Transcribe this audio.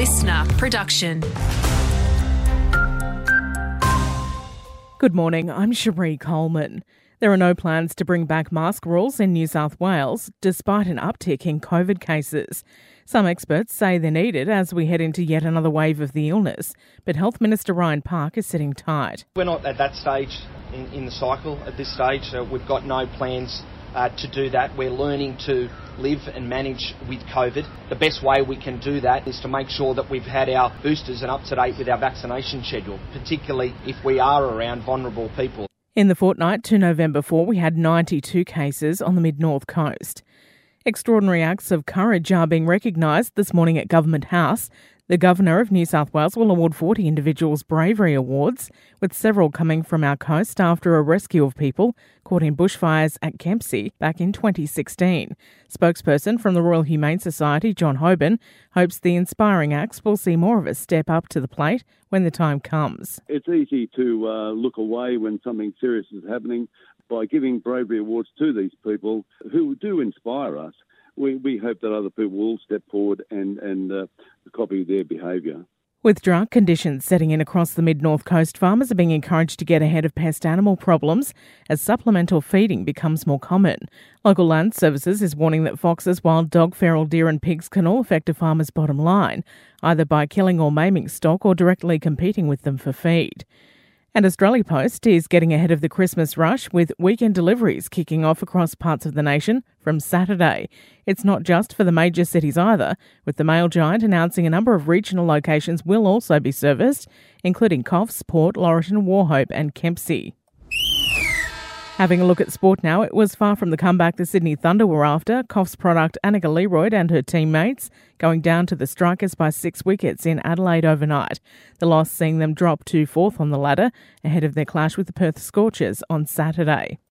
listener production. Good morning, I'm Cherie Coleman. There are no plans to bring back mask rules in New South Wales, despite an uptick in COVID cases. Some experts say they're needed as we head into yet another wave of the illness, but Health Minister Ryan Park is sitting tight. We're not at that stage in, in the cycle at this stage. Uh, we've got no plans uh, to do that. We're learning to live and manage with COVID. The best way we can do that is to make sure that we've had our boosters and up to date with our vaccination schedule, particularly if we are around vulnerable people. In the fortnight to November 4, we had 92 cases on the mid north coast. Extraordinary acts of courage are being recognised this morning at Government House. The Governor of New South Wales will award 40 individuals bravery awards, with several coming from our coast after a rescue of people caught in bushfires at Kempsey back in 2016. Spokesperson from the Royal Humane Society, John Hoban, hopes the inspiring acts will see more of us step up to the plate when the time comes. It's easy to uh, look away when something serious is happening by giving bravery awards to these people who do inspire us we, we hope that other people will step forward and, and uh, copy their behaviour. With drought conditions setting in across the mid north coast, farmers are being encouraged to get ahead of pest animal problems as supplemental feeding becomes more common. Local Land Services is warning that foxes, wild dog, feral deer, and pigs can all affect a farmer's bottom line, either by killing or maiming stock or directly competing with them for feed. And Australia Post is getting ahead of the Christmas rush with weekend deliveries kicking off across parts of the nation from Saturday. It's not just for the major cities either, with the mail giant announcing a number of regional locations will also be serviced, including Coffs, Port, Laurieton, Wauchope, and Kempsey. Having a look at sport now, it was far from the comeback the Sydney Thunder were after. Coffs product Anika Learoyd and her teammates going down to the Strikers by six wickets in Adelaide overnight. The loss seeing them drop to fourth on the ladder ahead of their clash with the Perth Scorchers on Saturday.